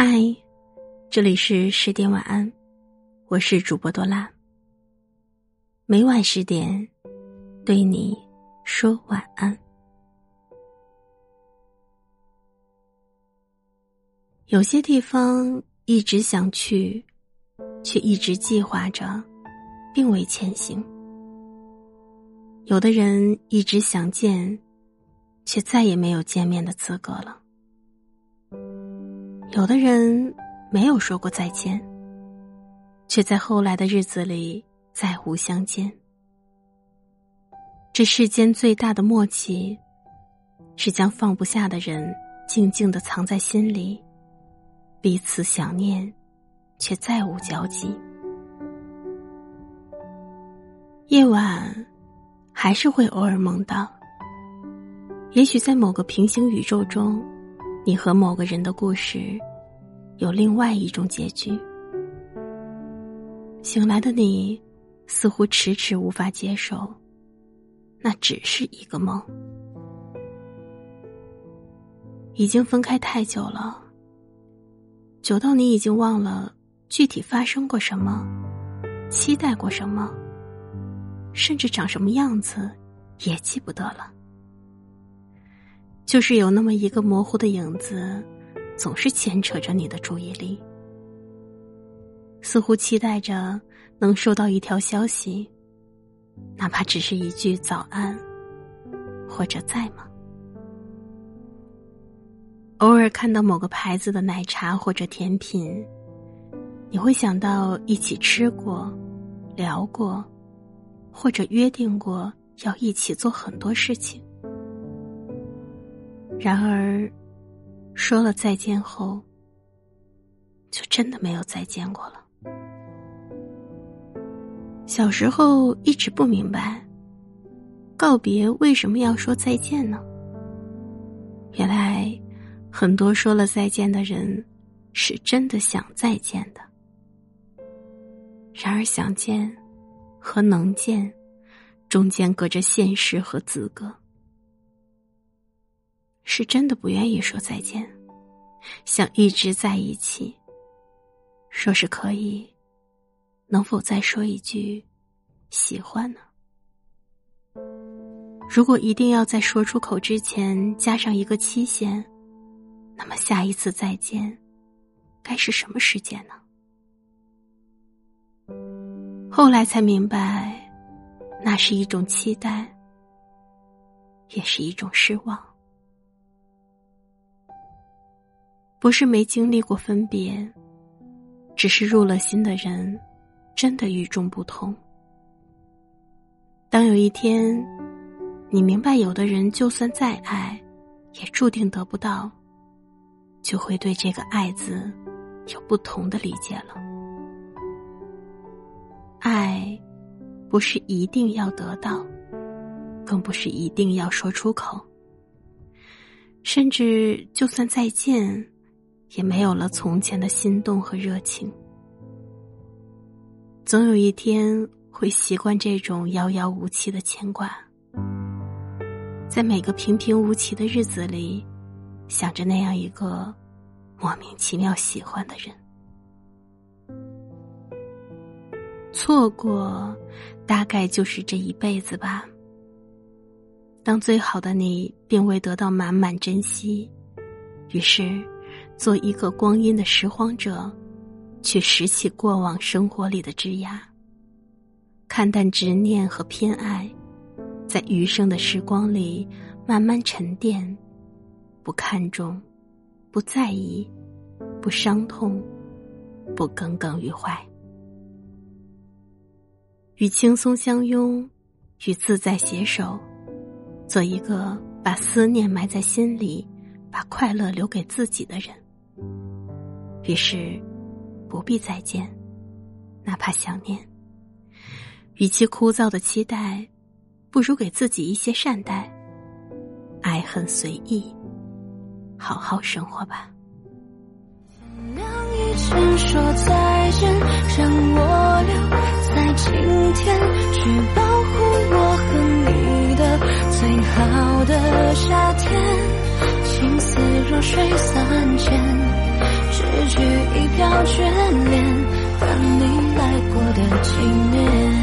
嗨，这里是十点晚安，我是主播多拉。每晚十点，对你说晚安。有些地方一直想去，却一直计划着，并未前行；有的人一直想见，却再也没有见面的资格了。有的人没有说过再见，却在后来的日子里再无相见。这世间最大的默契，是将放不下的人静静的藏在心里，彼此想念，却再无交集。夜晚，还是会偶尔梦到，也许在某个平行宇宙中。你和某个人的故事，有另外一种结局。醒来的你，似乎迟迟无法接受，那只是一个梦。已经分开太久了，久到你已经忘了具体发生过什么，期待过什么，甚至长什么样子，也记不得了。就是有那么一个模糊的影子，总是牵扯着你的注意力，似乎期待着能收到一条消息，哪怕只是一句早安，或者在吗？偶尔看到某个牌子的奶茶或者甜品，你会想到一起吃过、聊过，或者约定过要一起做很多事情。然而，说了再见后，就真的没有再见过了。小时候一直不明白，告别为什么要说再见呢？原来，很多说了再见的人，是真的想再见的。然而，想见和能见，中间隔着现实和资格。是真的不愿意说再见，想一直在一起。说是可以，能否再说一句喜欢呢？如果一定要在说出口之前加上一个期限，那么下一次再见该是什么时间呢？后来才明白，那是一种期待，也是一种失望。不是没经历过分别，只是入了心的人，真的与众不同。当有一天，你明白有的人就算再爱，也注定得不到，就会对这个“爱”字有不同的理解了。爱，不是一定要得到，更不是一定要说出口，甚至就算再见。也没有了从前的心动和热情。总有一天会习惯这种遥遥无期的牵挂，在每个平平无奇的日子里，想着那样一个莫名其妙喜欢的人。错过，大概就是这一辈子吧。当最好的你并未得到满满珍惜，于是。做一个光阴的拾荒者，去拾起过往生活里的枝桠，看淡执念和偏爱，在余生的时光里慢慢沉淀，不看重，不在意，不伤痛，不耿耿于怀，与轻松相拥，与自在携手，做一个把思念埋在心里，把快乐留给自己的人。于是，不必再见，哪怕想念。与其枯燥的期待，不如给自己一些善待。爱恨随意，好好生活吧。天亮以前说再见，让我留在今天，去保护我和你的最好的夏天。情丝若水三千。眷恋，等你来过的纪念。